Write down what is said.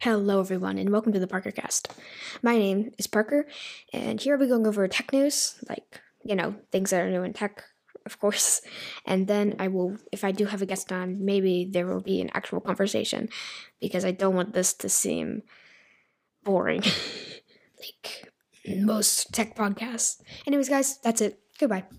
Hello, everyone, and welcome to the Parker Cast. My name is Parker, and here we're going over tech news, like, you know, things that are new in tech, of course. And then I will, if I do have a guest on, maybe there will be an actual conversation because I don't want this to seem boring like most tech podcasts. Anyways, guys, that's it. Goodbye.